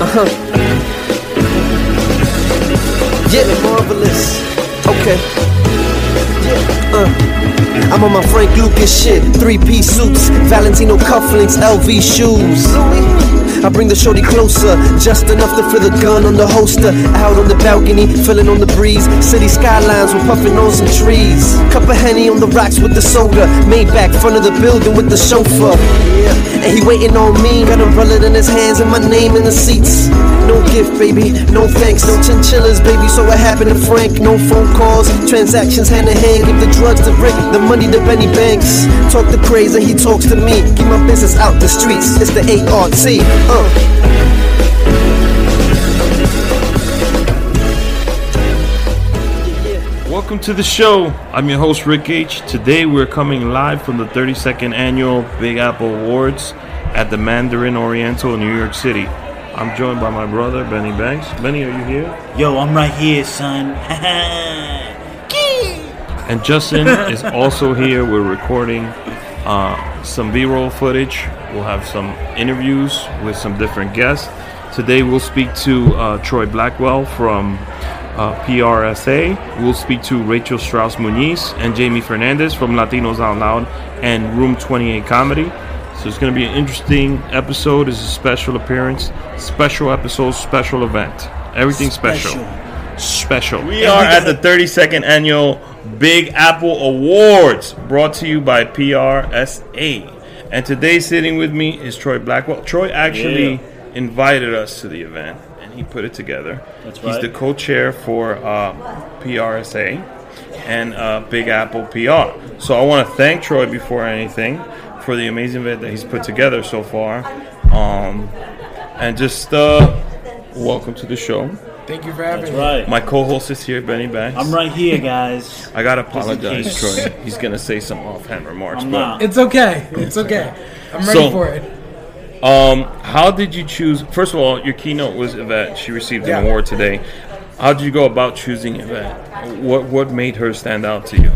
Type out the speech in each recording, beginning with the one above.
Uh-huh. Yeah, marvelous. Okay. Yeah, uh. I'm on my Frank Lucas shit. Three piece suits, Valentino cufflinks, LV shoes. I bring the shorty closer, just enough to feel the gun on the holster. Out on the balcony, feeling on the breeze. City skylines, we're puffing on some trees. Cup of henny on the rocks with the soda. Maybach, front of the building with the chauffeur. And he waiting on me, got umbrella in his hands and my name in the seats. No gift, baby, no thanks, no chinchillas, baby. So what happened to Frank? No phone calls, transactions hand in hand. Give the drugs to Rick, the money to Benny Banks. Talk to crazy, he talks to me. Keep my business out the streets. It's the ART. Uh. Welcome to the show. I'm your host Rick H. Today we're coming live from the 32nd annual Big Apple Awards at the Mandarin Oriental in New York City. I'm joined by my brother Benny Banks. Benny, are you here? Yo, I'm right here, son. And Justin is also here. We're recording uh, some B-roll footage. We'll have some interviews with some different guests. Today we'll speak to uh, Troy Blackwell from uh, PRSA. We'll speak to Rachel Strauss Muniz and Jaime Fernandez from Latinos Out Loud and Room 28 Comedy. So it's going to be an interesting episode. It's a special appearance, special episode, special event. Everything special. Special. We are at the 32nd annual Big Apple Awards brought to you by PRSA. And today sitting with me is Troy Blackwell. Troy actually Yeah. invited us to the event and he put it together. That's right. He's the co-chair for uh, PRSA and uh, Big Apple PR. So I want to thank Troy before anything for the amazing event that he's put together so far. Um, and just uh, welcome to the show. Thank you for having That's me. right. My co-host is here, Benny Banks. I'm right here, guys. I gotta apologize. Troy. He's gonna say some offhand remarks. I'm but not. It's okay. It's okay. I'm ready So- for it. um, how did you choose? First of all, your keynote was Yvette. She received an Yeah. award today. How did you go about choosing Yvette? What what made her stand out to you?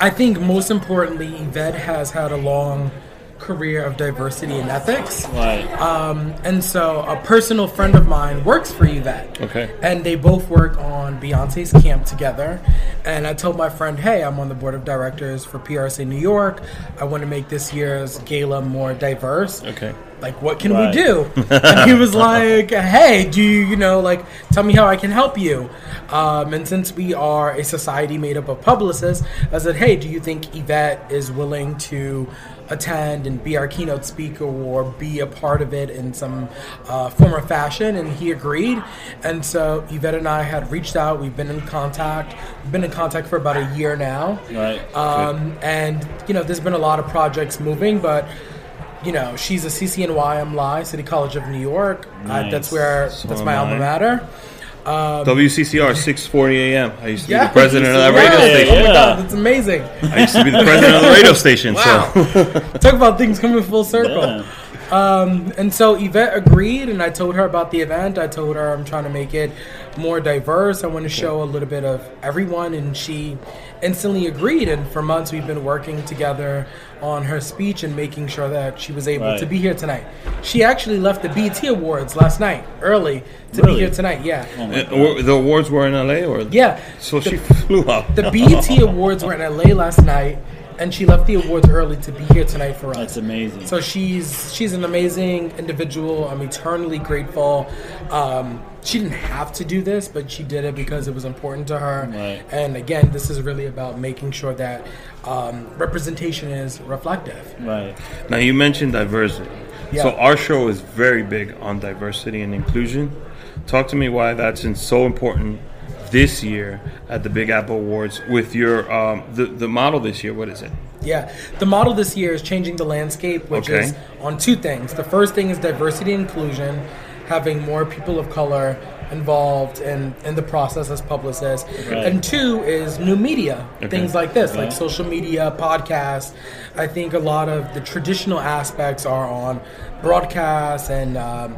I think most importantly, Yvette has had a long career of diversity and ethics. Right. Um, and so a personal friend of mine works for Yvette. Okay. And they both work on Beyonce's camp together. And I told my friend, hey, I'm on the board of directors for PRSA New York. I want to make this year's gala more diverse. Okay. Like what can Right. we do? And he was like hey do you you know like tell me how i can help you. Um, and since we are a society made up of publicists i said hey do you think yvette is willing to attend and be our keynote speaker or be a part of it in some uh, form or fashion? And he agreed. And so yvette and i had reached out. We've been in contact we've been in contact for about a year now. Right. um, and you know, there's been a lot of projects moving, but you know, she's a CCNY alumni, City College of New York. Uh, that's where So that's my am alma mater. matter. WCCR 640 AM. I used to be the president of that yeah. radio Yeah. station. Oh my god, that's amazing. I used to be the president of the radio station. So Talk about things coming full circle. Yeah. And so Yvette agreed, and I told her about the event. I told her I'm trying to make it more diverse. I want to show a little bit of everyone, and she instantly agreed. And for months, we've been working together on her speech and making sure that she was able Right. to be here tonight. She actually left the BET Awards last night early to Really? be here tonight. Yeah, Oh my God. were- the awards were in LA, or yeah. So she flew out. The BET Awards were in LA last night, and she left the awards early to be here tonight for us. That's amazing. So she's she's an amazing individual. I'm eternally grateful. Um, she didn't have to do this, but she did it because it was important to her. Right. And again, this is really about making sure that um, representation is reflective. right. Now you mentioned diversity. Yeah. So our show is very big on diversity and inclusion. Talk to me why that's in so important this year at the Big Apple Awards with your um, the the model this year. What is it? Yeah, the model this year is changing the landscape, which Okay. is on two things. The first thing is diversity and inclusion, having more people of color involved in, in the process as publicists. Right. And two is new media, Okay. things like this, like social media, podcasts. I think a lot of the traditional aspects are on broadcast and um,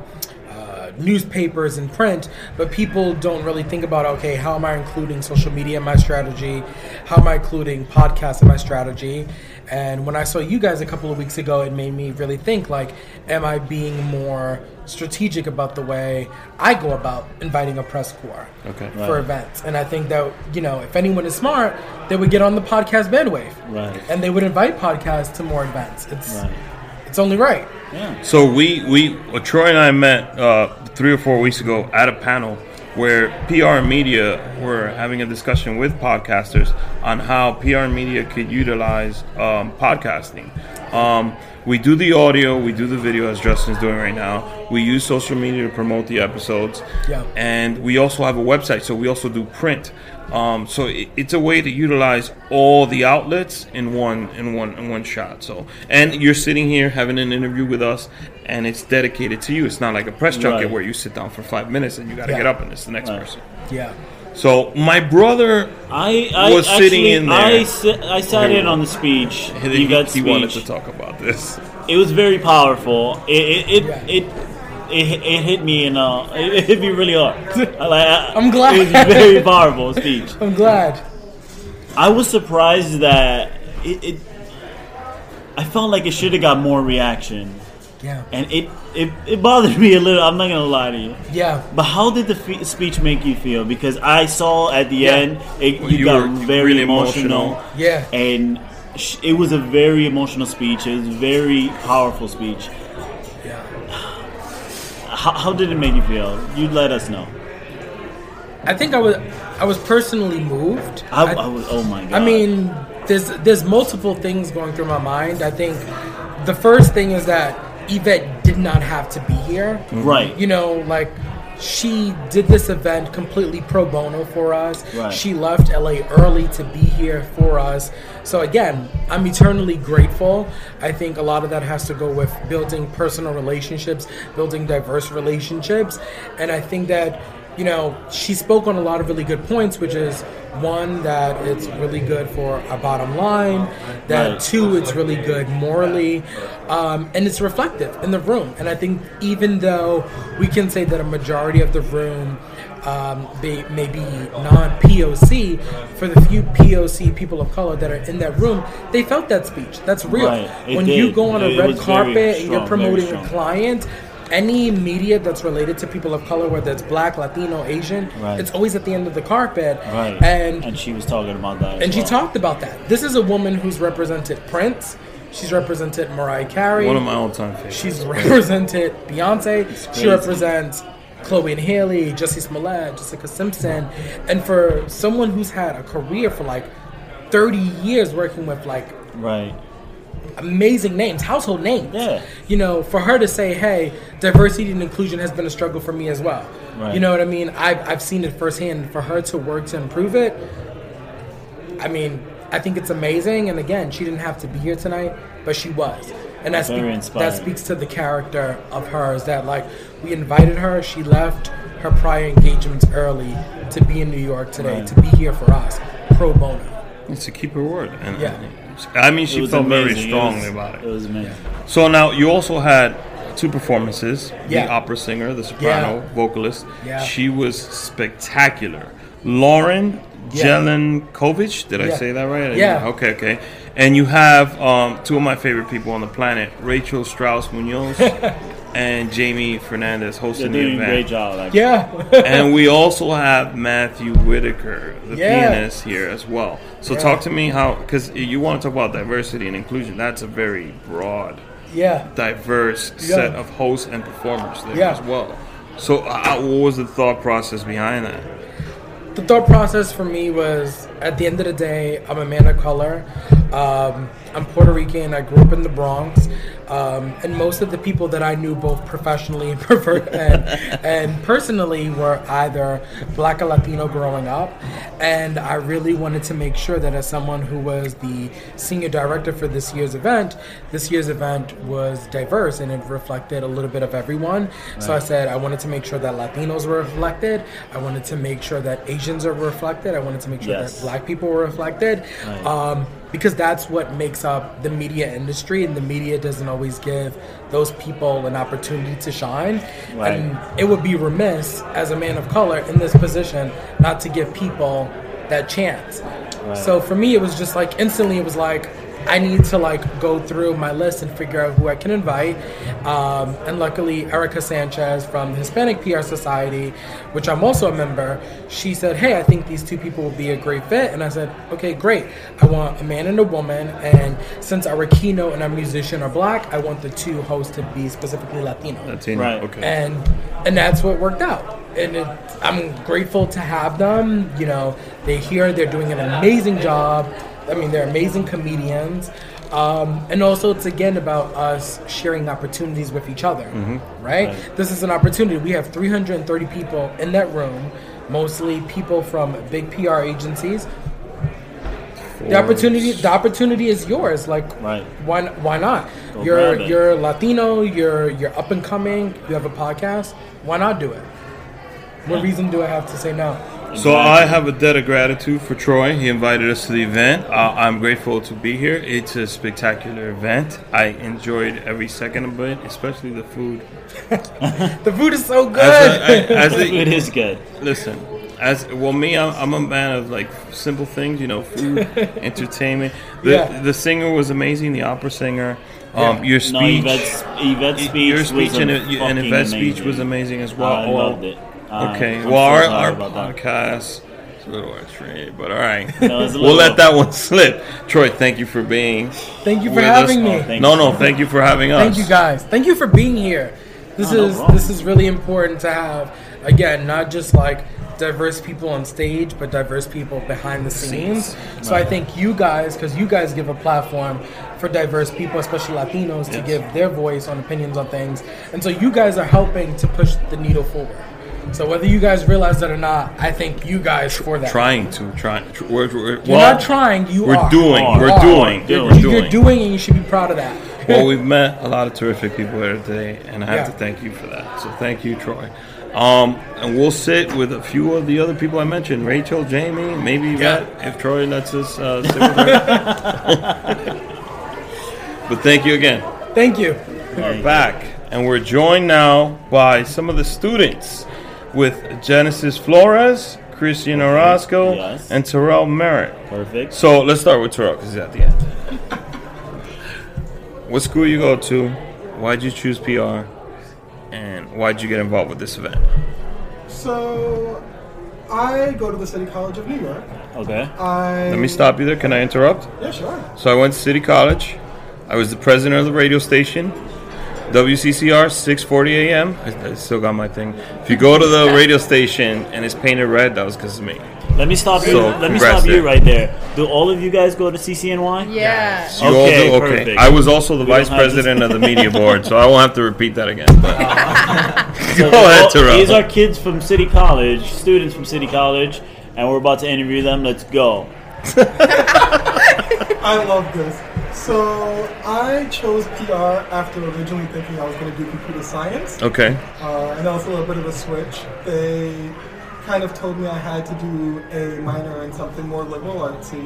uh, newspapers and print, but people don't really think about okay, how am I including social media in my strategy? How am I including podcasts in my strategy? And when I saw you guys a couple of weeks ago, it made me really think like, am I being more strategic about the way I go about inviting a press corps Okay. for Right. events? And I think that you know, if anyone is smart, they would get on the podcast bandwave, Right. and they would invite podcasts to more events. It's Right. it's only right. Yeah. So we we Troy and I met uh, three or four weeks ago at a panel where PR and media were having a discussion with podcasters on how PR and media could utilize um, podcasting. Um, we do the audio, we do the video as Justin's doing right now. We use social media to promote the episodes, Yeah. and we also have a website, so we also do print. Um, so it, it's a way to utilize all the outlets in one in one in one shot. So and you're sitting here having an interview with us, and it's dedicated to you. It's not like a press junket Right. where you sit down for five minutes and you got to Yeah. get up and it's the next Right. person. Yeah. So my brother, I, I Was actually, sitting in there. I, si- I sat in on the speech. he, You got he wanted to talk about this. It was very powerful. It it it, Yeah. it, it, it hit me and uh it hit me really hard. I, like, I, I'm glad. it was a very powerful speech. I'm glad. I was surprised that it, it I felt like it should have got more reaction, Yeah. and it, it it bothered me a little. I'm not gonna lie to you. Yeah. But how did the fe- speech make you feel? Because I saw at the Yeah. end it, Well, you, you got very really emotional. emotional. Yeah. and sh- it was a very emotional speech. It was a very powerful speech. Yeah. How, how did it make you feel? You let us know. I think I was I was personally moved. I, I- I was. Oh my god. I mean, there's there's multiple things going through my mind. I think the first thing is that Yvette did not have to be here. Mm-hmm. right. You know, like she did this event completely pro bono for us. Right. She left LA early to be here for us. So again, I'm eternally grateful. I think a lot of that has to go with building personal relationships, building diverse relationships, and I think that you know, she spoke on a lot of really good points, which is one that it's really good for a bottom line, that two it's really good morally, um, and it's reflective in the room. And I think even though we can say that a majority of the room um, they may be non-POC, for the few POC people of color that are in that room, they felt that speech. That's real. Right. When you go on a It red carpet and you're promoting a client, any media that's related to people of color, whether it's black, Latino, Asian, Right. it's always at the end of the carpet. Right. And and she was talking about that. as and she well. talked about that. This is a woman who's represented Prince. She's represented Mariah Carey. One of my all-time favorites. She's represented Beyonce. She represents Chloe and Halle, Jussie Smollett, Jessica Simpson. And for someone who's had a career for like 30 years working with like Right. Amazing names, household names. Yeah. You know, for her to say, hey, diversity and inclusion has been a struggle for me as well. Right. You know what I mean? I've, I've seen it firsthand. For her to work to improve it, I mean, I think it's amazing. And again, she didn't have to be here tonight, but she was. And that, Very speak, inspiring. that speaks to the character of hers that, like, we invited her, she left her prior engagements early to be in New York today, Right. to be here for us, pro bono. It's a keep her word. And, Yeah. I mean, she felt very amazing. It strongly was- about it. It was amazing. So now you also had two performances: Yeah. the opera singer, the soprano, Yeah. vocalist. Yeah. She was spectacular. Lauren Yeah. Jelencovich. Did I say that right? Yeah. Okay, okay. And you have um, two of my favorite people on the planet: Rachel Strauss Muniz and Jaime Fernandez They're hosting the doing a event. great job. Actually. Yeah. and we also have Matthew Whitaker, the Yeah. pianist, here as well. So Yeah. talk to me how, because you want to talk about diversity and inclusion. That's a very broad, yeah. diverse Yeah. set of hosts and performers there Yeah. as well. So uh, what was the thought process behind that? the thought process for me was at the end of the day, I'm a man of color. Um, I'm Puerto Rican. I grew up in the Bronx. Um, and most of the people that I knew, both professionally and, and, and personally, were either black or Latino growing up. And I really wanted to make sure that, as someone who was the senior director for this year's event, this year's event was diverse and it reflected a little bit of everyone. So I said I wanted to make sure that Latinos were reflected. I wanted to make sure that Asians are reflected. I wanted to make sure Yes. that black people were reflected. Right. Um, because that's what makes up the media industry, and the media doesn't always give those people an opportunity to shine. Right. And it would be remiss as a man of color in this position not to give people that chance. Right. So for me, it was just like instantly, it was like I need to like go through my list and figure out who I can invite. Um, and luckily, Erica Sanchez from the Hispanic PR Society, which I'm also a member, she said, "Hey, I think these two people will be a great fit." And I said, "Okay, great. I want a man and a woman. And since our keynote and our musician are black, I want the two hosts to be specifically Latino." Latino. Right. Okay. and and that's what worked out and it, i'm grateful to have them you know they here they're doing an amazing job i mean they're amazing comedians um, and also it's again about us sharing opportunities with each other right? Right. this is an opportunity. We have 330 people in that room mostly people from big pr agencies. The opportunity the opportunity is yours like Right. why why not? Go you're you're latino you're you're up and coming you have a podcast why not do it? What reason do i have to say no So I have a debt of gratitude for Troy. He invited us to the event. Uh, I'm grateful to be here. It's a spectacular event. I enjoyed every second of it, especially the food. the food is so good As a, as a, It is good. listen, as well, me, I'm, I'm a man of like simple things. You know, food, entertainment. The Yeah. the singer was amazing. The opera singer. Um, Yeah. your No, speech. Yvette's, Yvette's speech your speech was and, a and fucking Yvette's speech was amazing. amazing as well. I Oh, loved it. I- Okay, I'm well, our, our podcast is a little X-rated, but all right. No, it's we'll let that one slip. Troy, thank you for being thank you for with having us. me Oh, no, no, thank you for having us. Thank you guys. Thank you for being here. This no is problem. this is really important to have. Again, not just like diverse people on stage, but diverse people behind the scenes. So I think you guys, because you guys give a platform for diverse people, especially Latinos, to Yes. give their voice on opinions on things. And so you guys are helping to push the needle forward. So whether you guys realize that or not, I thank you guys for that. Trying to, trying. Tr- we're, we're, You're well, not trying. You We're are. doing. Are. We're doing. You're We're doing. doing. You're doing, and you should be proud of that. well, we've met a lot of terrific people here today, and I have Yeah. to thank you for that. So thank you, Troy. Um, and we'll sit with a few of the other people I mentioned: Rachel, Jaime, maybe Yvette, if Troy lets us uh, sit with her. but thank you again. Thank you. We're back, and we're joined now by some of the students with Genesis Flores, Kristian Orozco, Yes. and Terrell Merritt. Perfect. So let's start with Terrell because he's at the end. what school you go to? Why'd you choose PR? And why'd you get involved with this event? So, I go to the City College of New York. Okay. I Let me stop you there. Can I interrupt? Yeah, sure. So I went to City College. I was the president of the radio station, WCCR 6:40 a.m. I, I still got my thing. If you go to the radio station and it's painted red, that was because of me. Let me stop you. So, Let me congrats stop you right there. Do all of you guys go to CCNY? Yeah. You all Okay, do? okay. perfect. I was also the We vice president of the media board, so I won't have to repeat that again. But So go ahead, Terrell. These are kids from City College, students from City College, and we're about to interview them. Let's go. I love this. So, I chose PR after originally thinking I was going to do computer science. Okay. Uh, and that was a little bit of a switch. They kind of told me I had to do a minor in something more liberal artsy.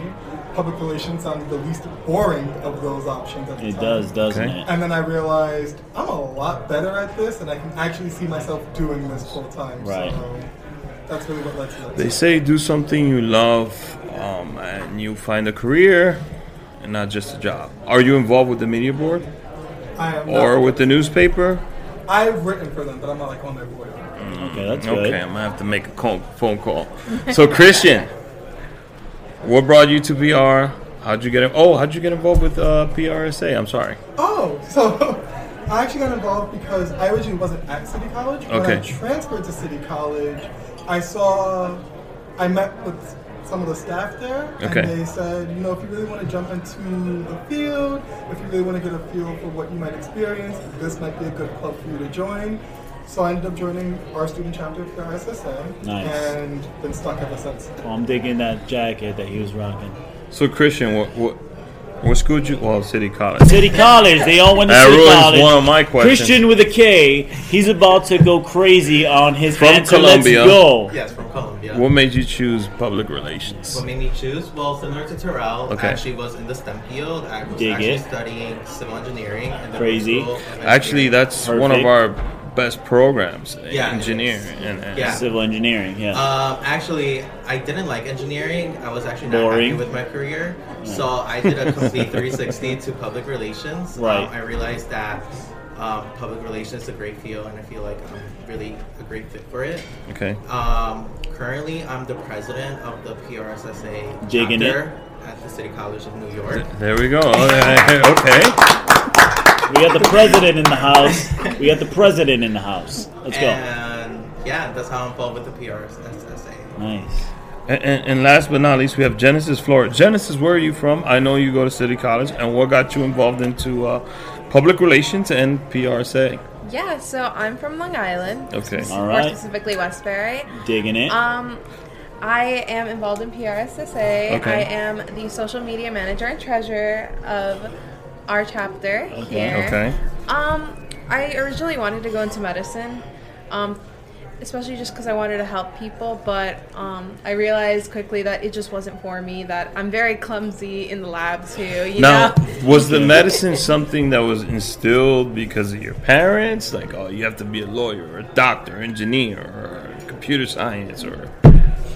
Public relations sounded the least boring of those options at the It time. does, doesn't Okay. it? And then I realized I'm a lot better at this, and I can actually see myself doing this full time. Right. So that's really what led to that. They say do something you love, um, and you find a career, and not just a job. Are you involved with the media board I am or not- with the newspaper? I've written for them, but I'm not like on their board. Okay, that's good. Okay, I'm gonna have to make a call, phone call. So Kristian, what brought you to PR? How'd you get? in- Oh, how'd you get involved with uh, PRSA? I'm sorry. Oh, so I actually got involved because I originally wasn't at City College. When I Okay. transferred to City College, I saw, I met with some of the staff there, Okay. and they said, you know, if you really want to jump into the field, if you really want to get a feel for what you might experience, this might be a good club for you to join. So I ended up joining our student chapter of PRSSA, Nice. and been stuck ever since. Oh, I'm digging that jacket that he was rocking. So Kristian, what what What school did you? Well, City College. City College. They all went to That City ruins College. one of my questions. Kristian with a K. He's about to go crazy on his From answer. Columbia. Let's go. Yes, from Columbia. What made you choose public relations? What made me choose? Well, similar to Terrell, Okay. I actually was in the STEM field. I was Dig actually it. studying civil engineering. And Crazy. Actually, that's one of our best programs. Yeah, engineer and, and Yeah. Civil engineering. Yeah. Um, actually, I didn't like engineering. I was actually not Boring. happy with my career. So I did a complete 360 to public relations. Right. Um, I realized that um, public relations is a great field, and I feel like I'm really a great fit for it. okay. Um, currently, I'm the president of the PRSSA Digging it. at the City College of New York. There we go. Okay. Okay. we got the president in the house. We got the president in the house. Let's go. And yeah, that's how I'm involved with the PRSSA. Nice. And, and, and last but not least, we have Genesis Flores. Genesis, where are you from? I know you go to City College, and what got you involved into uh, public relations and PRSA? Yeah, so I'm from Long Island. Okay. All More specifically Westbury. Digging it. Um, I am involved in PRSSA. Okay. I am the social media manager and treasurer of our chapter Okay. here. Okay. Um, I originally wanted to go into medicine, um, especially just because I wanted to help people. But um, I realized quickly that it just wasn't for me. That I'm very clumsy in the lab too. You Now, know. was the medicine something that was instilled because of your parents? Like, oh, you have to be a lawyer, or a doctor, engineer, or computer science, or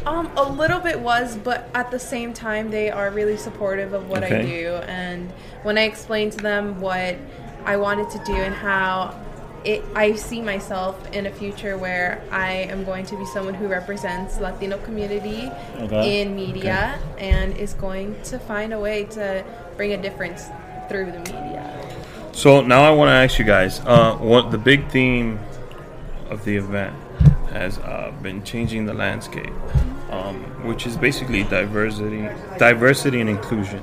Um, a little bit was, but at the same time, they are really supportive of what I do. And when I explained to them what I wanted to do and how it, I see myself in a future where I am going to be someone who represents Latino community Okay. in media and is going to find a way to bring a difference through the media. So now I want to ask you guys. Uh, what the big theme of the event has uh, been changing the landscape, um, which is basically diversity, diversity and inclusion.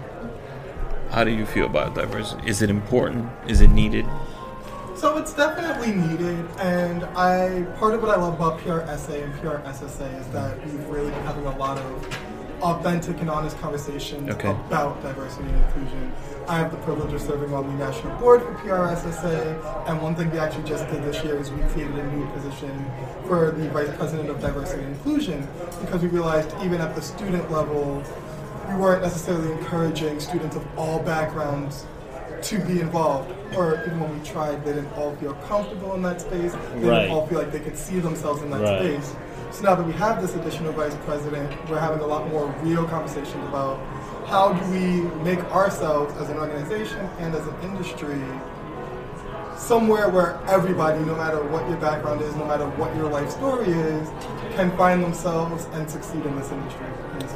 How do you feel about diversity? Is it important? Is it needed? So it's definitely needed, and I part of what I love about PRSA and PRSSA is that we've really been having a lot of authentic and honest conversations Okay. about diversity and inclusion. I have the privilege of serving on the national board for PRSSA, and one thing we actually just did this year is we created a new position for the vice president of diversity and inclusion because we realized even at the student level, we weren't necessarily encouraging students of all backgrounds to be involved, or even when we tried, they didn't all feel comfortable in that space. They Right. didn't all feel like they could see themselves in that Right. space. So now that we have this additional vice president, we're having a lot more real conversations about how do we make ourselves as an organization and as an industry somewhere where everybody, no matter what your background is, no matter what your life story is, can find themselves and succeed in this industry. In this.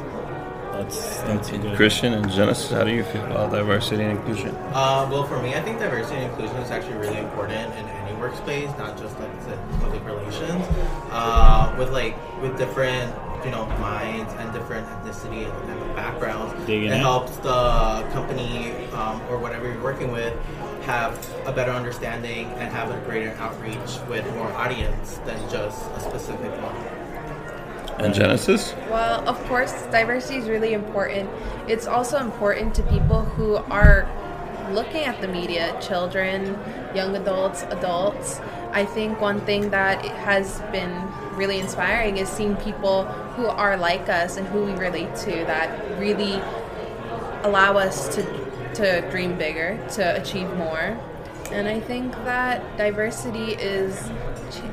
That's that's a good. Kristian and Genesis, how do you feel about diversity and inclusion? Uh, well, for me, I think diversity and inclusion is actually really important in any workspace, not just like I said, public relations. Uh, with like with different, you know, minds and different ethnicity and type of backgrounds, Digging it it. helps the company um, or whatever you're working with have a better understanding and have a greater outreach with more audience than just a specific one. And Genesis? Well, of course, diversity is really important. It's also important to people who are looking at the media children, young adults, adults. I think one thing that has been really inspiring is seeing people who are like us and who we relate to that really allow us to, to dream bigger, to achieve more. And I think that diversity is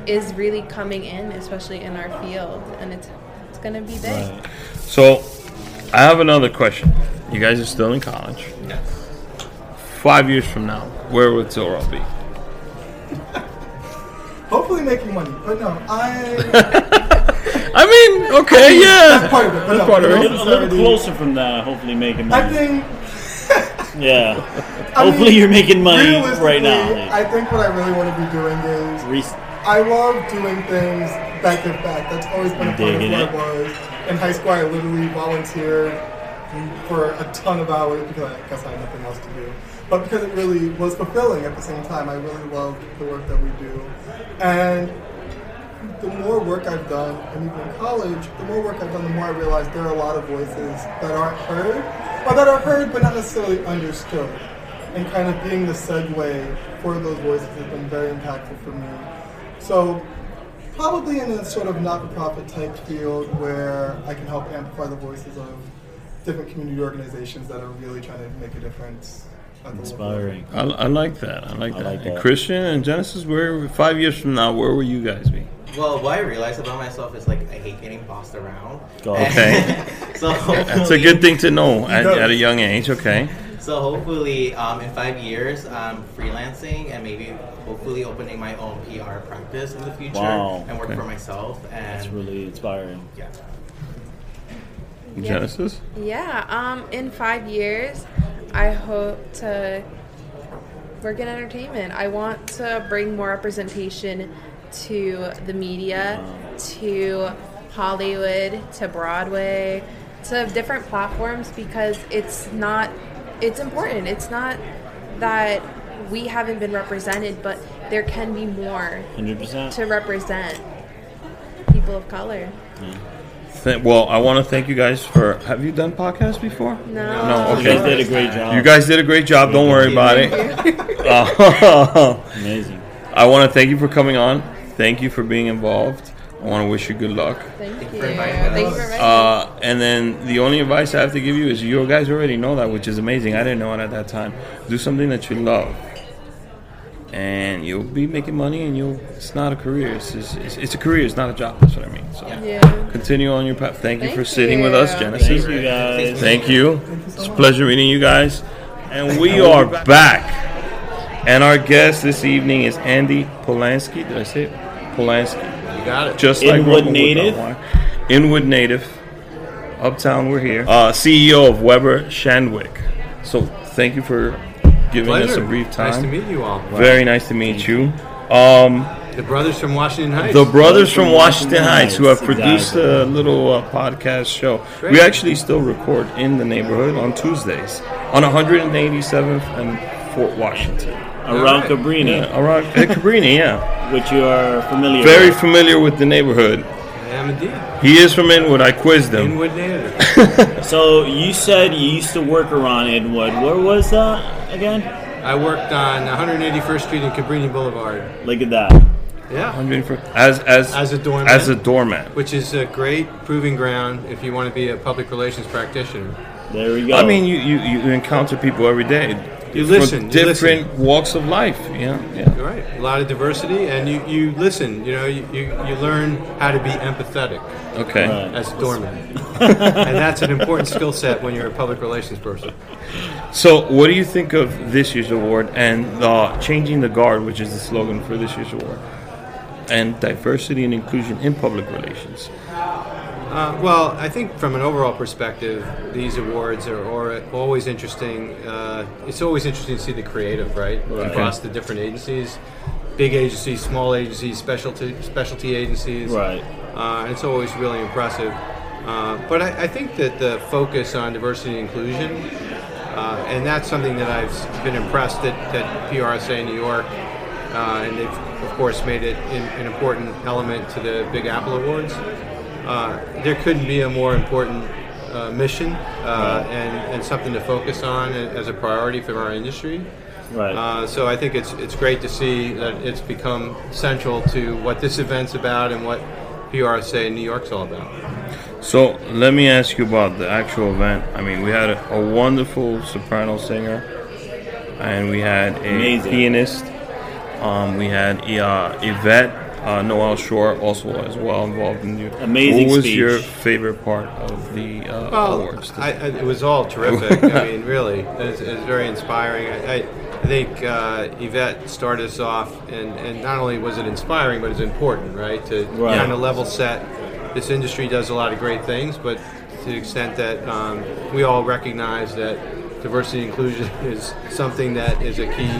is really coming in, especially in our field, and it's it's gonna be big. Right. So, I have another question. You guys are still in college. Yes. Five years from now, where would Zoro be? Hopefully making money, but no, I I mean, okay, that's yeah. part of it. But no, part of A it. little, a little closer from that. Hopefully, making money. I think yeah. I Hopefully, mean, you're making money right now. I think what I really want to be doing is Re- I love doing things that give back. That's always been a part of Digging what it. I was. In high school, I literally volunteered for a ton of hours because I guess I had nothing else to do. But because it really was fulfilling at the same time, I really loved the work that we do. And the more work I've done, and even in college, the more work I've done, the more I realize there are a lot of voices that aren't heard, or that are heard but not necessarily understood. And kind of being the segue for those voices has been very impactful for me. So probably in a sort of not-for-profit type field where I can help amplify the voices of different community organizations that are really trying to make a difference. At the local level. Inspiring. I, I like that. I like I that. like And that. Kristian and Genesis, where five years from now, where will you guys be? Well, what I realized about myself is like I hate getting bossed around. Go. Okay. so That's a good thing to know at, at a young age. Okay. So hopefully, um, in five years, I'm freelancing and maybe hopefully opening my own PR practice in the future Wow. and work Okay. for myself. And That's really inspiring. yeah. Yeah. Genesis. Yeah, um, in five years, I hope to work in entertainment. I want to bring more representation to the media, to Hollywood, to Broadway, to different platforms because it's not, it's important. It's not that we haven't been represented, but there can be more Hundred percent. to represent people of color. Th- well, I want to thank you guys for. Have you done podcasts before? No. No, Okay. You guys did a great job. You guys did a great job. Don't worry about it. Uh, amazing. I want to thank you for coming on. Thank you for being involved. I want to wish you good luck. Thank you. for inviting. Thank you for inviting me. Uh, and then the only advice I have to give you is you guys already know that, which is amazing. I didn't know it at that time. Do something that you love, and you'll be making money. And you'll. It's not a career. It's it's, it's, it's a career. It's not a job. That's what I mean. So Yeah. continue on your path. Thank you Thank for sitting with us, you. Genesis. Thank you guys. Thank you. It's a pleasure meeting you guys. And we are back. And our guest this evening is Andy Polansky. Did I say it? Polansky. You got it. Just like Inwood Rumble native. Without Inwood native. Uptown, we're here. Uh, CEO of Weber Shandwick. So thank you for giving us a brief time. Nice to meet you all. Very nice to meet you. Um, The brothers from Washington Heights. the brothers from from Washington Washington Heights who have produced exactly. a little uh, podcast show. We actually still record in the neighborhood on Tuesdays on 187th and Fort Washington. Around Alright. Cabrini, Yeah, around at Cabrini, yeah. which you are familiar Very with. familiar with the neighborhood. I am indeed. He is from Inwood. I quizzed him. Inwood native. So you said you used to work around Inwood. Where was that again? I worked on 181st Street and Cabrini Boulevard. Look at that. Yeah. 101st As as As a doorman. As a doormat. Which is a great proving ground if you want to be a public relations practitioner. There we go. I mean, you, you, you encounter people every day. You from listen, you different walks of life. Yeah, yeah. You're right. A lot of diversity, and you, you listen. You know, you, you, you learn how to be empathetic Okay. Right. as a doorman. and that's an important skill set when you're a public relations person. So, what do you think of this year's award and the changing the guard, which is the slogan for this year's award, and diversity and inclusion in public relations? Uh, well, I think from an overall perspective, these awards are, always interesting. Uh, it's always interesting to see the creative, right, across the different agencies, big agencies, small agencies, specialty specialty agencies. Right. Uh, and it's always really impressive. Uh, but I, I think that the focus on diversity and inclusion, uh, and that's something that I've been impressed that, that PRSA New York, uh, and they've of course made it in, an important element to the Big Apple Awards. Uh, there couldn't be a more important uh, mission uh, and, and something to focus on as a priority for our industry. Right. Uh, so I think it's it's great to see that it's become central to what this event's about and what PRSA in New York's all about. So, let me ask you about the actual event. I mean, we had a, a wonderful soprano singer, and we had a Amazing. pianist. Um, we had uh, Yvette uh, Noel Schure also as well involved in you. Amazing What was speech. your favorite part of the uh, Well, awards? I, I, it was all terrific. I mean, really, it was, it was very inspiring. I, I, I think uh, Yvette started us off, and, and not only was it inspiring, but it's important, right? To Right. kind of level set. This industry does a lot of great things, but to the extent that um, we all recognize that diversity and inclusion is something that is a key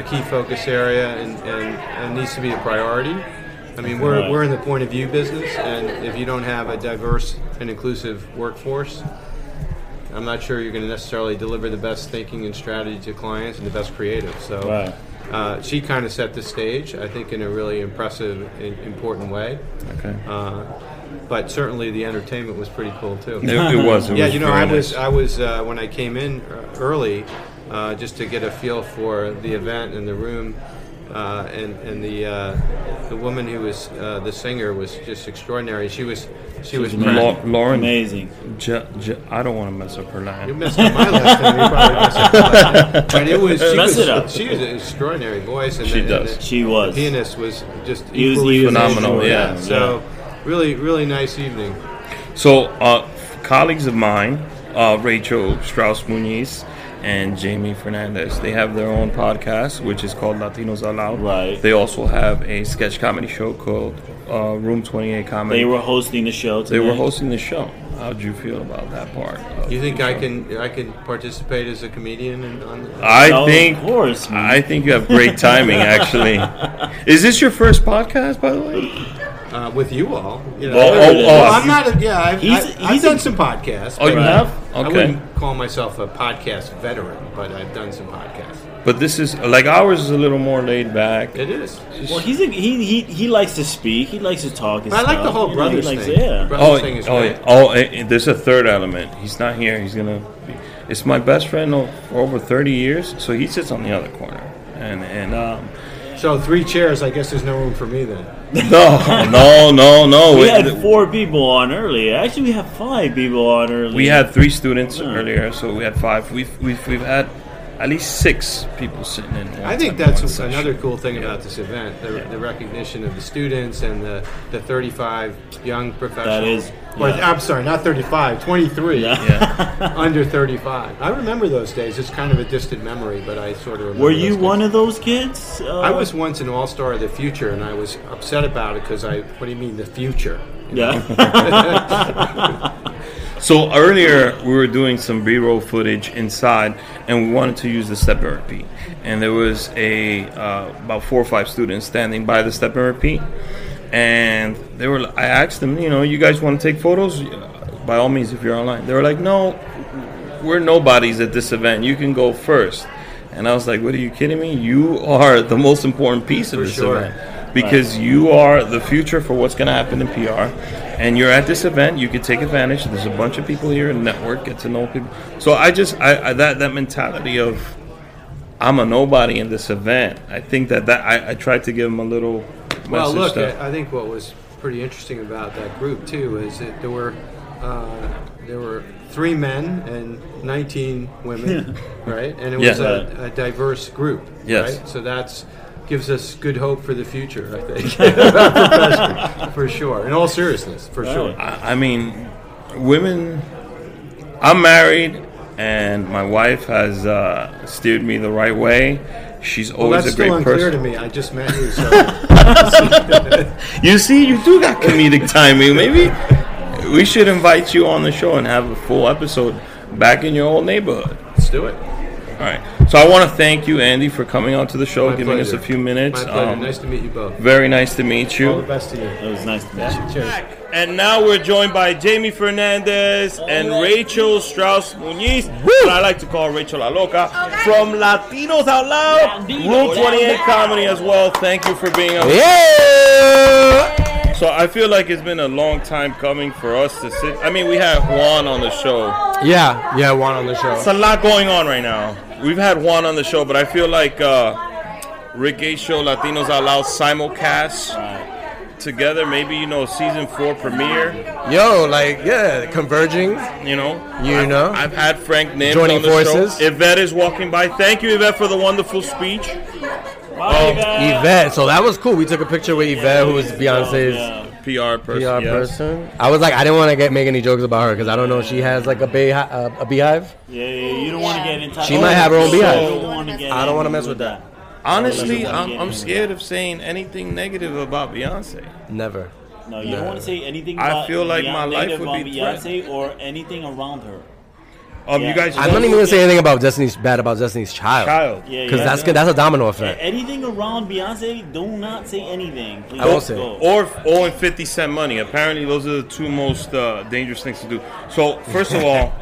a key focus area and, and, and needs to be a priority. I mean, we're, Right. we're in the point of view business, and if you don't have a diverse and inclusive workforce, I'm not sure you're going to necessarily deliver the best thinking and strategy to clients and the best creative. So Right. uh, she kind of set the stage, I think, in a really impressive, and important way. Okay. Uh, but certainly the entertainment was pretty cool too. It, it was. It yeah, was you know, I was. I was uh, when I came in uh, early, uh, just to get a feel for the event and the room, uh, and and the uh, the woman who was uh, the singer was just extraordinary. She was she was amazing. Lau- Lauren. Amazing. J- J- I don't want to mess up her line. You name. messed up my last name. You probably messed up my last. But it was she Mess was it up. she was an extraordinary voice, and She the, and does. the- She was. The pianist was just He was- equally he was Phenomenal, extraordinary. yeah. So really really nice evening. So, uh, colleagues of mine, uh, Rachel Strauss Muniz and Jaime Fernandez, they have their own podcast, which is called Latinos Out Loud. Right. They also have a sketch comedy show called uh, Room 28 Comedy. They were hosting the show. Today. They were hosting the show. How'd you feel about that part? Do you think I show? can I can participate as a comedian and on? the- I Oh, of think. course, man. I think you have great timing. Actually, is this your first podcast, by the way? Uh, with you all. You know, Well, oh, oh, Well, I- I'm not. A, yeah, I've, He's- I've, he's I've done a- some podcasts. Oh, you but have? I Okay. wouldn't call myself a podcast veteran, but I've done some podcasts. But this is like ours is a little more laid back. It is. Well, he's a, he, he he likes to speak. He likes to talk. And But I like the whole You know, he brothers likes- thing. Yeah. Brothers Oh, thing is oh, great. yeah. oh! eh, eh, there's a third element. He's not here. He's gonna. Be, it's my best friend for over 30 years, so he sits on the other corner. And and um, So three chairs. I guess there's no room for me then. no, no, no, no. We We, had four people on earlier. Actually, we had five people on earlier. we had three students Yeah. earlier, so we had five. We've we've, we've had at least six people sitting in. One I think that's one session. another cool thing Yeah. about this event: the, the recognition of the students and the, the 35 young professionals. is- Well, yeah. I'm sorry, not 35, 23. Yeah. Yeah. Under 35. I remember those days. It's kind of a distant memory, but I sort of remember. Were you those one days. of those kids? Uh, I was once an all star of the future, and I was upset about it because I. What do you mean, the future? Yeah. So earlier we were doing some B-roll footage inside, and we wanted to use the step and repeat. And there was a uh, about four or five students standing by the step and repeat, and they were. I asked them, you know, you guys want to take photos? By all means, if you're online. They were like, no, we're nobodies at this event. You can go first. And I was like, what are you kidding me? You are the most important piece of For this sure. event because you are the future for what's going to happen in PR. And you're at this event, you could take advantage. There's a bunch of people here, and network, get to know people. So I just I, I that that mentality of I'm a nobody in this event. I think that that I, I tried to give them a little. Well, look, that, I I think what was pretty interesting about that group too is that there were uh, there were three men and 19 women, right? And it was Yeah. a, a diverse group, Yes. right? So that's gives us good hope for the future, I think, for sure. In all seriousness, for sure. I, I mean, women. I'm married, and my wife has uh, steered me the right way. She's always that's a great still unclear person. to me. I just met you, so You see, you do got comedic timing. Maybe we should invite you on the show and have a full episode back in your old neighborhood. let's do it. All right. So I want to thank you, Andy, for coming on to the show, My giving us a few minutes. My pleasure. Um, nice to meet you both. Very nice to meet All the you. best to you. It was nice to meet you. Cheers. And now we're joined by Jaime Fernandez and Rachel Strauss Muniz, what I like to call Rachel La Loca, from Latinos Out Loud, Room 28 Comedy as well. Thank you for being on. Yeah. So I feel like it's been a long time coming for us to sit. I mean, we had Juan on the show. Yeah, yeah, one on the show. It's a lot going on right now. We've had Juan on the show, but I feel like uh, Rick Gay Show, Latinos Out Loud simulcast together. Maybe you know season four premiere. Yo, like, yeah, converging. You know, You I've, know. I've had Frank Nims Joining on the forces. show. Yvette is walking by. Thank you, Yvette, for the wonderful speech. Bye, guys. Yvette. So that was cool. We took a picture with Yvette, who was Beyonce's Yeah. PR person. PR yes. person. I was like, I didn't want to get make any jokes about her because I don't know if she has like a bee, uh, a beehive. Yeah, yeah, you don't want to get into. She might have her own beehive. You don't wanna get I don't wanna mess with that. Honestly, I'm, I'm scared of saying anything negative about Beyonce. Never. No, you don't want to say anything. I feel like Beyonce- my life would be Beyonce or anything around her. Um, Yeah. you guys. I'm not even gonna say anything about Destiny's bad about Destiny's Child. Child. Yeah, Because yeah. that's good. That's a domino effect. anything around Beyonce. Do not say anything. Please I won't say. go. Or or in 50 Cent money. Apparently, those are the two most uh, dangerous things to do. So, first of all,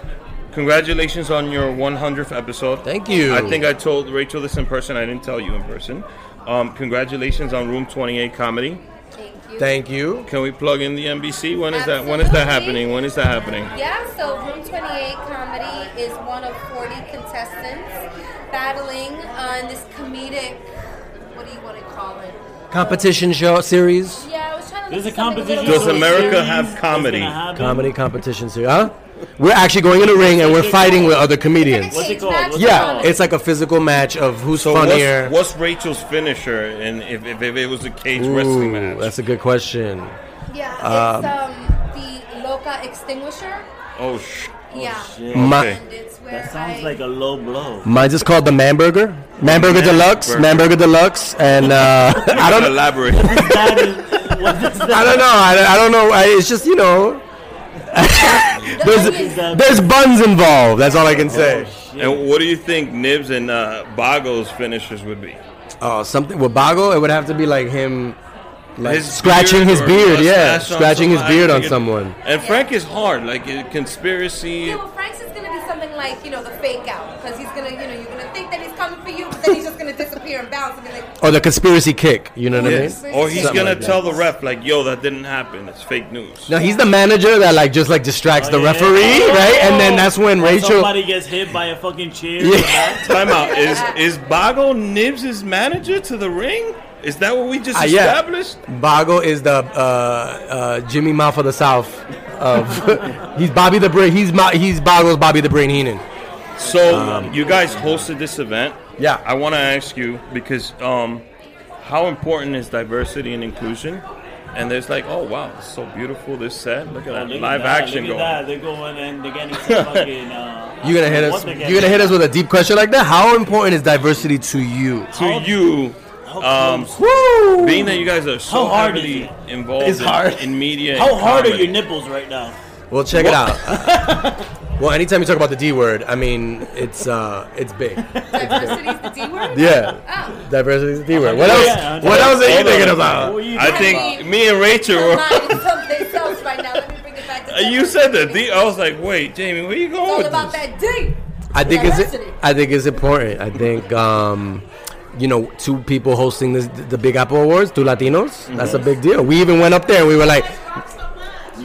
congratulations on your 100th episode. Thank you. I think I told Rachel this in person. I didn't tell you in person. Um, congratulations on Room 28 comedy. Thank you. Thank you. Can we plug in the NBC? When is that? When is that happening? When is that happening? Yeah, so Room 28 Comedy is one of 40 contestants battling on this comedic, what do you want to call it? Competition show series. Yeah, I was trying to There's look a for something competition. Does America have comedy? Comedy competition series. Huh? We're actually going in the ring and we're fighting with other comedians. What's it called? What's it Yeah, called? it's like a physical match of who's So funnier. what's, what's Rachel's finisher? And if, if, if it was a cage wrestling Ooh, match? that's a good question. Yeah, Um, it's um, the Loca Extinguisher. oh sh. yeah. Shit. My- And it's where That sounds I, like a low blow. Mine's just called the Manburger. Manburger Man Deluxe. Burger. Man Burger Deluxe. And uh, I don't elaborate. That is, what is that? I don't know. I, I don't know. I, it's just you know. there's there's buns involved. That's all I can say. and what do you think Nibs and uh, Bago's finishers would be? Oh, something with Bago, it would have to be like him, like His scratching beard his beard. Yeah, scratching his beard on someone. And Frank is hard. Like uh, conspiracy. Yeah, well, Frank's is gonna be something like you know the fake out because he's gonna you know you're gonna think that he's coming for you, but then he's just gonna disappear and bounce and be like, Or the conspiracy kick. You know what I mean? Or he's Something gonna like that. tell the ref like, "Yo, that didn't happen. It's fake news." No, he's the manager that like just like distracts the Oh, yeah. referee, right? And then that's when When Rachel. Somebody gets hit by a fucking chair. in the back. Time out. Is is Bago Nibs' his manager to the ring? Is that what we just Ah, yeah. established? Bago is the uh, uh, Jimmy Mouth of the South. Of he's Bobby the Brain. He's Ma- he's Bago's Bobby the Brain Heenan. So you guys hosted this event. Yeah. I want to ask you because um, how important is diversity and inclusion? And there's like, oh wow, it's so beautiful this set. Look at that Look at live that, action look going. at that. They're going and they're getting some fucking. Uh, You gonna hit us? what they're You gonna hit us with a deep question like that? How important is diversity to you? To you, How um, close? being that you guys are so How hard is heavily it? involved in, hard. in media, How and hard are your nipples right now? Well, check it out. well, anytime you talk about the D word, I mean it's uh it's big. diversity is the D word. Yeah, Oh. diversity is the D word. What else? Yeah, What else are you thinking about? you I talking think about? me and Rachel My were. mind is someplace else right now. Let me bring it back to Uh, You said the. D. I was like, wait, Jamie, where you It's going all with about this? that D. I think it's I think it's important. I think um, you know two people hosting this the Big Apple Awards, two Latinos. That's a big deal. We even went up there and we were like,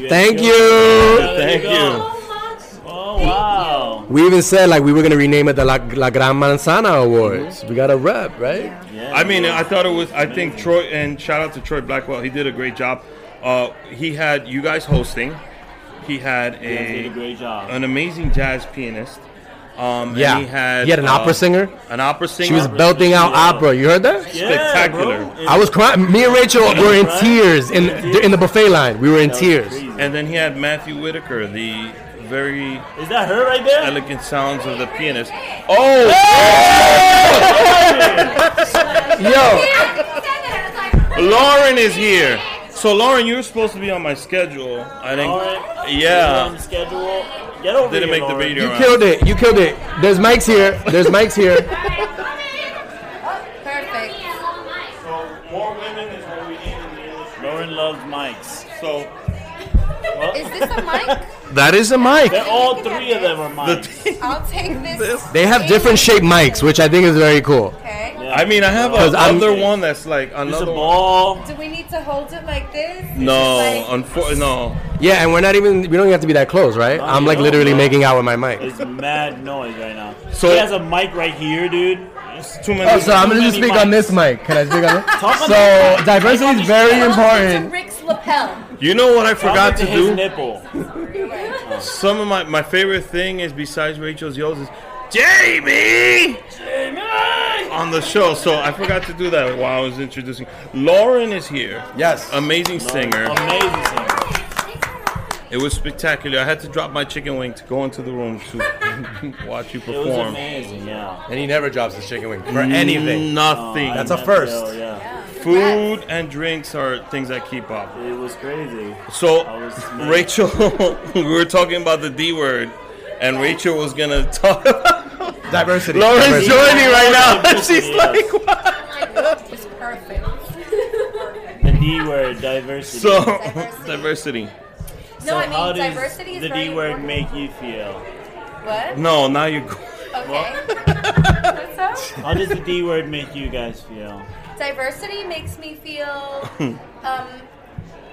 "Thank you." Thank go. you. Wow. We even said like we were gonna rename it the La, La Gran Manzana Awards. We got a rep, right? Yeah. I mean, I thought it was. I think Troy and shout out to Troy Blackwell. He did a great job. Uh, he had you guys hosting. He had You guys did a a great job. an amazing jazz pianist. Um, Yeah. He had He had an uh, opera singer. An opera singer. She was belting out Yeah. opera. You heard that? Yeah, spectacular. bro. I was crying. Me and Rachel were in tears in in the buffet line. We were in tears. crazy. And then he had Matthew Whitaker, the very Is that her right there? elegant sounds of the pianist. Oh, oh! Yo, Lauren is here. So Lauren, you were supposed to be on my schedule. I think. Lauren, Yeah. on schedule. Get over Didn't here, make the Lauren. video. you round. killed it. You killed it. There's mics here. There's mics here. Perfect. So more women is what we need in the industry. Lauren loves mics. So Is this a mic? That is a mic. They're all three of them are mics. I'll take this. They have different shaped mics, which I think is very cool. Okay. Yeah. I mean, I have 'Cause I'm- another one that's like It's a another one. ball. Do we need to hold it like this? No, Like- unfor- no. Yeah, and we're not even. We don't even have to be that close, right? No, I'm like don't, literally bro. making out with my mic. It's mad noise right now. So- So he has a mic right here, dude. It's too many. Oh, so I'm gonna just many speak on this mic. Can I speak on it? Talk So that. diversity is very important. Rick's lapel. You know what I forgot into to his do? nipple. Some of my my favorite thing is besides Rachel's yells is Jamie. Jamie. On the show, so I forgot to do that while I was introducing. Lauren is here. Yes. Amazing singer. Amazing singer. It was spectacular. I had to drop my chicken wing to go into the room to watch you perform. It was perform. amazing, yeah. And he never drops his chicken wing for anything. Nothing. That's a Yo, first. yeah. Food and drinks are things that keep up. It was crazy. So, I was- Rachel, we were talking about the D word, and Rachel was gonna talk about Diversity. Lauren's Diversity. joining right now. and Diversity, She's yes. like, what? Oh it's perfect. The D word, diversity. So, Diversity. Diversity. No, I how mean does diversity is the very D word important. make you feel? What? No, now you're. Go- Okay. What's? How does the D word make you guys feel? Diversity makes me feel um,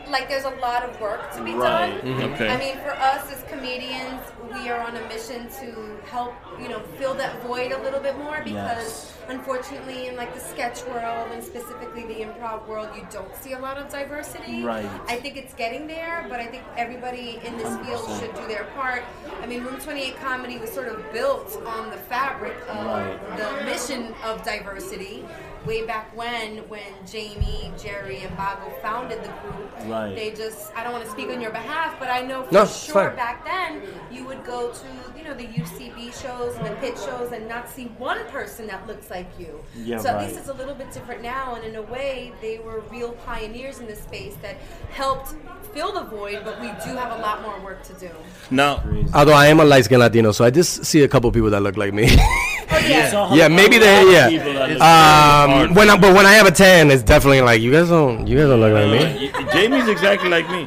like there's a lot of work to be Right. done. Okay. I mean, for us as comedians, we are on a mission to help, you know, fill that void a little bit more because Yes. unfortunately in like the sketch world and specifically the improv world, you don't see a lot of diversity. Right. I think it's getting there, but I think everybody in this field 100%. should do their part. I mean, Room 28 comedy was sort of built on the fabric of Right. the mission of diversity way back when when Jamie, Jerry, and Bago founded the group. Right. They just I don't want to speak on your behalf, but I know for No, sure fine. back then you would go to, you know, the UCB shows and the pit shows and not see one person that looks like you. Yeah, so at least it's a little bit different now and in a way they were real pioneers in this space that helped fill the void, but we do have a lot more work to do. now, Although I am a light skinned Latino, so I just see a couple people that look like me. Oh yeah. Yeah, maybe they. about Yeah. people that look- Um, when I, but when I have a tan, it's definitely like you guys don't. You guys don't look like me. y- Jamie's exactly like me.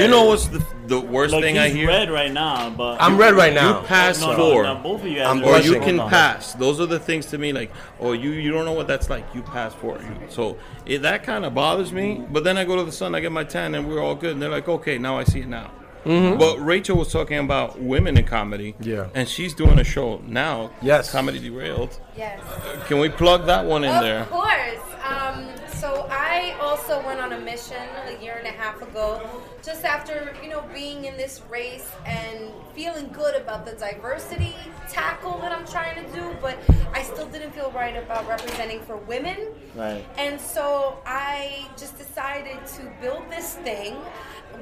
you know what's the, the worst Look, thing he's I hear? red right now, but I'm red right now. You pass no, no, four. no, both of you guys I'm are or you can pass. Those are the things to me. Like, oh, you you don't know what that's like. You pass for it. So it, that kind of bothers me. But then I go to the sun, I get my tan, and we're all good. And they're like, okay, now I see it now. But Rachel was talking about women in comedy. Mm-hmm. Yeah. And she's doing a show now. Yes. Comedy Derailed. Yes. Can we plug that one in of there? Of course. Um, so I also went on a mission a year and a half ago, just after you know being in this race and feeling good about the diversity tackle that I'm trying to do, but I still didn't feel right about representing for women. Right. And so I just decided to build this thing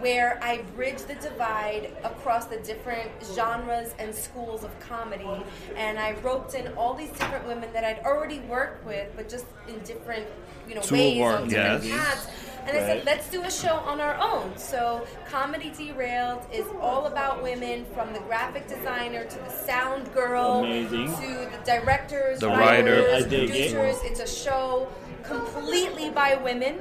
where I bridge the divide across the different genres and schools of comedy. And I roped in all these different women that I'd already worked with, but just in different, you know, Two of ways on different yes. paths. And I said, let's do a show on our own. So, Comedy Derailed is all about women from the graphic designer to the sound girl Amazing. to the directors, The writers, writer. I dig it. producers. It's a show completely by women,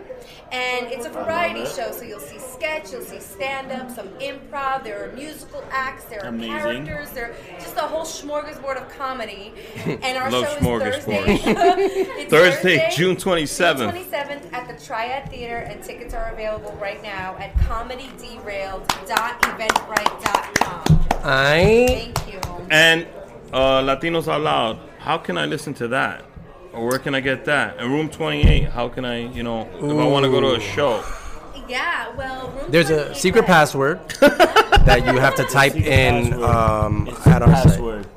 and it's a variety show. So you'll see sketch, you'll see stand up, some improv. There are musical acts, there are Amazing. characters, there just a whole smorgasbord of comedy. And our Love show is smorgasbord. Thursday. Thursday, June 27th. June 27th at the Triad Theater, and tickets are available right now at comedyderailed.eventbrite.com. I Thank you. And uh, Latinos Out Loud, how can I listen to that? Or where can I get that? And Room 28, how can I, you know, if I want to go to a show? Yeah, well, room there's a secret West. password that you have to type in password. um, It's at our site. password.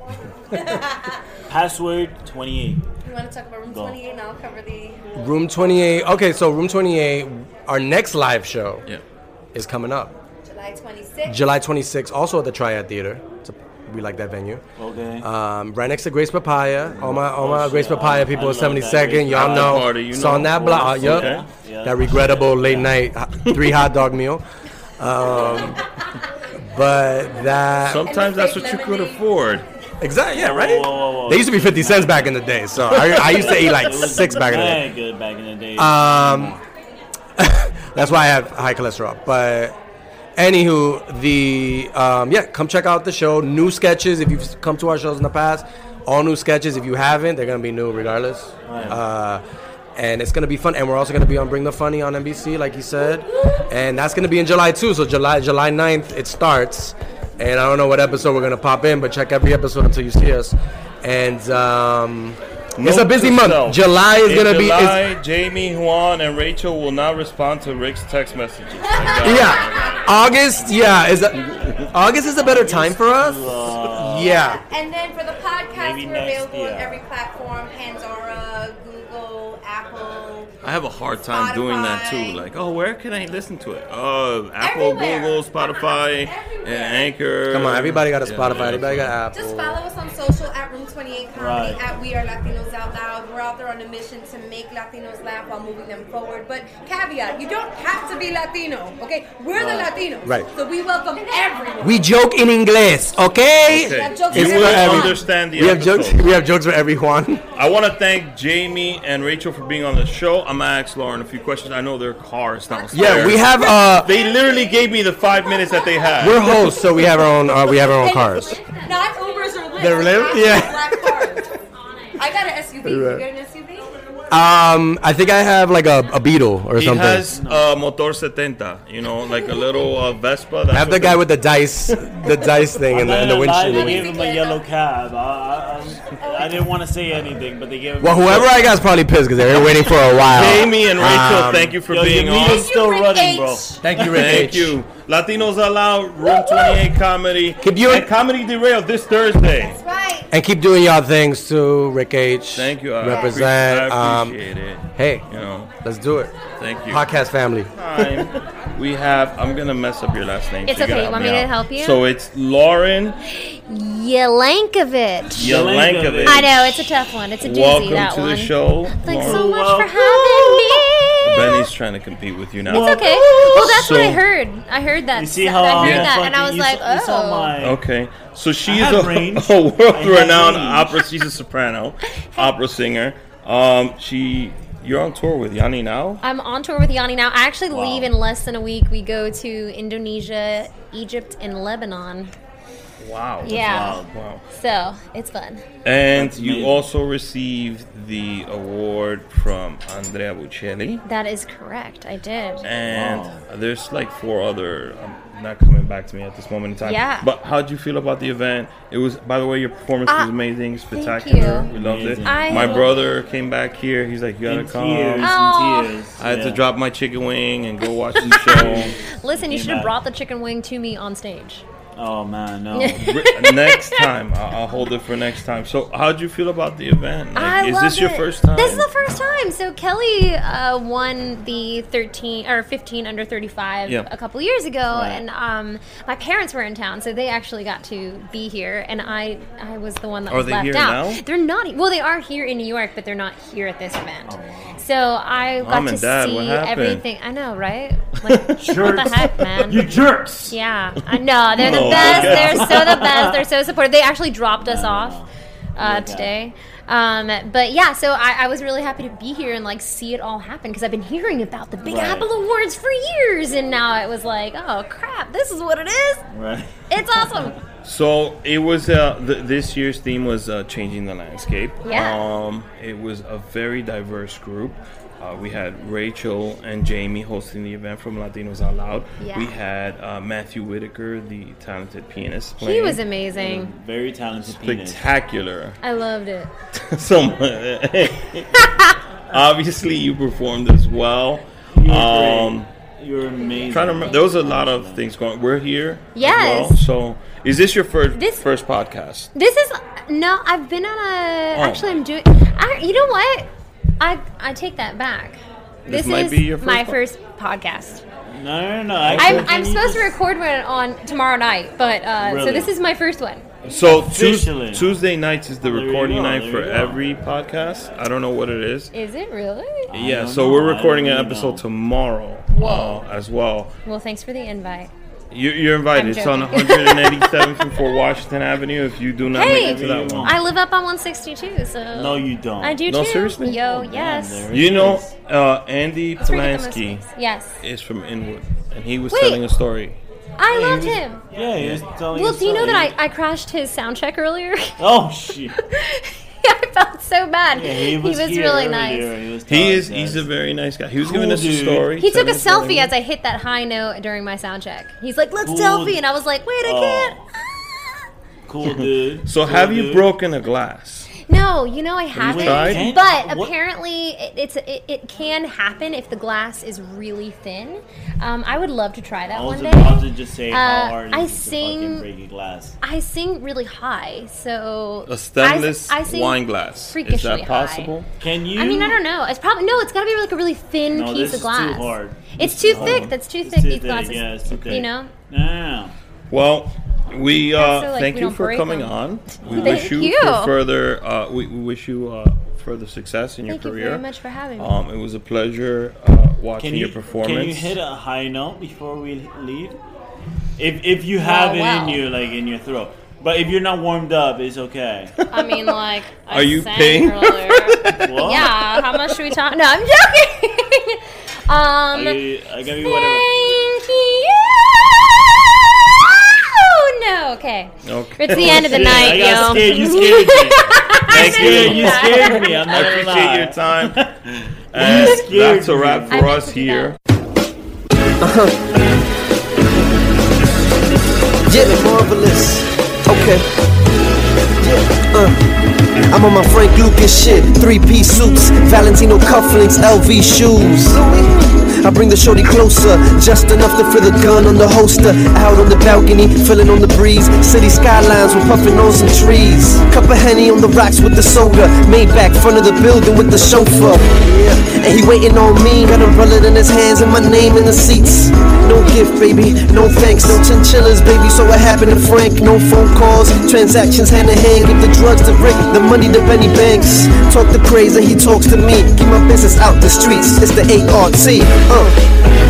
password 28. You want to talk about room Go. 28 and I'll cover the. Room 28. Okay, so Room 28, our next live show Yeah. is coming up. July 26th. July 26th, also at the Triad Theater. It's a, we like that venue. Okay. Um, right next to Gray's Papaya. All my all my Oh, Gray's shit. Papaya people I at love that 72nd. Y'all know. party, you it's know. on that block. Uh, Okay. Yeah. That regrettable late night uh, three hot dog meal. Um, but that Sometimes that's what you could afford. exactly yeah right. whoa, whoa, whoa. They used to be 50 cents back in the day, so I, I used to eat like six back in the day. good back in the day. Um, that's why I have high cholesterol. But anywho, the um, yeah, come check out the show. New sketches. If you've come to our shows in the past, all new sketches. If you haven't, they're gonna be new regardless. Uh, and it's gonna be fun. And we're also gonna be on Bring the Funny on NBC, like you said. And that's gonna be in July too. So July July 9th it starts. And I don't know what episode we're gonna pop in, but check every episode until you see us. And um, it's a busy month. self. July is In gonna be. it's- Jamie, Juan, and Rachel will not respond to Rick's text messages. Yeah, August. Yeah, is a, August is a better time for us. Yeah, And then for the podcast, Maybe we're next available on every platform Pandora, Google, Apple. I have a hard time doing that too. Like, oh, where can I listen to it? Oh, Apple, Everywhere. Google, Spotify, Everywhere. and Anchor. come on, everybody got a Yeah, Spotify. yeah. Everybody got Just follow us on social at Room 28 Comedy, Right. at We Are Latinos Out Loud. We're out there on a mission to make Latinos laugh while moving them forward. But caveat, you don't have to be Latino, okay? We're the Latinos. Right. So we welcome everyone. We joke in English, okay? Okay. have jokes You for will everyone. understand the We have episode. jokes. We have jokes for everyone. I want to thank Jamie and Rachel for being on the show. I'm gonna ask Lauren a few questions. I know their cars downstairs. Yeah, we have. Uh, They literally gave me the five minutes that they had. we're hosts, so we have our own. Uh, we have our own cars. Not Uber The lift? Yeah. Black cars. I got an SUV. You got an SUV? Um, I think I have like a, a Beetle or He something. has uh, motor 70, you know, like a little uh, Vespa. That's I have the guy with the dice, the dice thing, I'm and the, not and the windshield. They gave him a yellow cab. I, I, I, I didn't want to say anything, but they gave him. Well, whoever I got is probably pissed because they were waiting for a while. Jamie and Rachel, Um, thank you for Yo, being your on. meter's still running, bro. Thank you, Rick Thank H. you. Latinos Out Loud, Room 28 Comedy. Keep you- and Comedy Derailed this Thursday. Right. And keep doing y'all things too, Rick H. Thank you. I Represent. Appreciate, I um, it. hey, You know, let's do it. thank you. Podcast family. Time. We have. I'm gonna mess up your last name. It's so okay. gotta You want help me to help you? So it's Lauren Jelencovich. Jelencovich. I know it's a tough one. It's a doozy. Welcome that to one. the show. Thanks Lauren. so much for having me. Benny's trying to compete with you now. It's okay. Well, that's what I So- heard. I heard that. You see how I I'm heard that, and I was you like, saw- saw oh. my- Okay, so she's had a, range. a I world-renowned range. opera. She's a soprano, opera singer. Um, she, you're on tour with Yanni now. I'm on tour with Yanni now. I actually Wow. leave in less than a week. We go to Indonesia, Egypt, and Lebanon. Wow. Yeah. Wow. Wow. So it's fun. And That's you amazing. also received the award from Andrea Bocelli. That is correct. I did. And Wow. there's like four other. Um, not coming back to me at this moment in time. Yeah. But how'd you feel about the event? It was, by the way, your performance was Ah, amazing, spectacular. you. We loved it. I- My brother came back here. He's like, you gotta In come. tears, Oh. in tears. I had to drop my chicken wing and go watch the show. Listen, you should have brought the chicken wing to me on stage. Oh man, no. Next time, I'll, I'll hold it for next time. So, how'd you feel about the event? Like, I is loved this your it. first time? This is the first time. So Kelly uh, won the 13 or 15 under 35 Yeah. a couple years ago, Right. and um, my parents were in town, so they actually got to be here, and I I was the one that Are was they left here out. now? They're not. Well, they are here in New York, but they're not here at this event. So I got Mom to Dad, see everything. I know, right? Like, what the heck, man? You jerks. Yeah, I know. They're the Oh, best. They're so the best. They're so supportive. They actually dropped us off uh, today. Um, but yeah, so I, I was really happy to be here and like see it all happen because I've been hearing about the Big Right. Apple Awards for years, and now it was like, oh crap, this is what it is. Right. It's awesome. So it was uh, th- this year's theme was uh, changing the landscape. Yeah. Um, it was a very diverse group. Uh, we had Rachel and Jamie hosting the event from Latinos Out Loud. Yeah. We had uh, Matthew Whitaker, the talented pianist, He was amazing. Very talented penis. spectacular. I loved it. so obviously you performed as well. You were Um, great. You were amazing. trying to remember, there was a lot of things going. We're here. as Yes. well. So is this your first This- first podcast? This is no. I've been on a. Oh. Actually, I'm doing. I, you know what? I I take that back. This This, might is be your my first first podcast. No, no, no. I I'm, I'm supposed to record one on tomorrow night, but uh, so this is my first one. So Tues- Officially. Tuesday nights is the There recording go, night for go. every podcast. I don't know what it is. Is it really? Yeah, so know. we're recording don't an episode know. tomorrow Whoa. uh, as well. Well, thanks for the invite. You, you're invited. It's on joking. 187th and 4 Washington Avenue. If you do not Hey! make it to that one, I live up on 162, so No, you don't. I do No, too. seriously? Yo, Damn, yes. there you know uh, Andy Let's forget the most Polansky. Yes, is from Inwood, and he was Wait. telling a story. I loved him. Yeah, he was telling Well, us do you know that I, I crashed his sound check earlier? Oh shit! I felt so bad. Yeah, he was, here really nice. He, was He is. us He's a very nice guy. He was Cool giving us a story. He took a selfie about as I hit that high note during my sound check. He's like, "Let's Cool. selfie," and I was like, "Wait, I Oh. can't." cool dude. So Cool have you broken a glass? No, you know I haven't. tried? Can't- But what- apparently, it, it's it, it can happen if the glass is really thin. Um, I would love to try that I one day. about to just say Uh, how hard I is it to sing- fucking break a glass. I sing really high, so A stainless I, I sing wine glass. Is that possible? Can you? I mean, I don't know. It's probably no. It's got to be like a really thin No, piece this of glass. too hard. It's This too is thick. That's too It's thick. too These thick, glasses. Yeah, it's too thick. You know. No, no, no. Well, we uh, so, like, thank we you for coming them. on. We Thank wish you, you. for further. Uh, we, we wish you uh, further success in your career. Thank you career. very much for having me. Um, it was a pleasure uh, watching you your performance. Can you hit a high note before we leave? If if you have it well. in you, like in your throat. But if you're not warmed up, it's okay. I mean, like, I Are you sang paying? earlier. Yeah. How much should we talk? No, I'm joking. um, I, I give you whatever. thank you. No, okay. Okay. It's the end of the Shit, night, I got yo. scared. You scared me. Thank you. scared- you scared me. I'm not I gonna appreciate lie. your time. And scared that's a wrap for meant us to do here. Yeah, marvelous. Okay. Yeah, uh. I'm on my Frank Lucas shit. Three piece suits, Valentino cufflinks, LV shoes. I bring the shorty closer, just enough to feel the gun on the holster. Out on the balcony, feeling on the breeze. City skylines, we're puffing on some trees. Cup of Henny on the rocks with the soda. Maybach, front of the building with the chauffeur. And he waiting on me, got umbrella in his hands and my name in the seats. No gift, baby, no thanks, no chinchillas, baby. So what happened to Frank? No phone calls, transactions hand in hand. Give the drugs to Rick, the money to Benny Banks. Talk the crazy, he talks to me. Keep my business out the streets. It's the ART. Uh. Oh.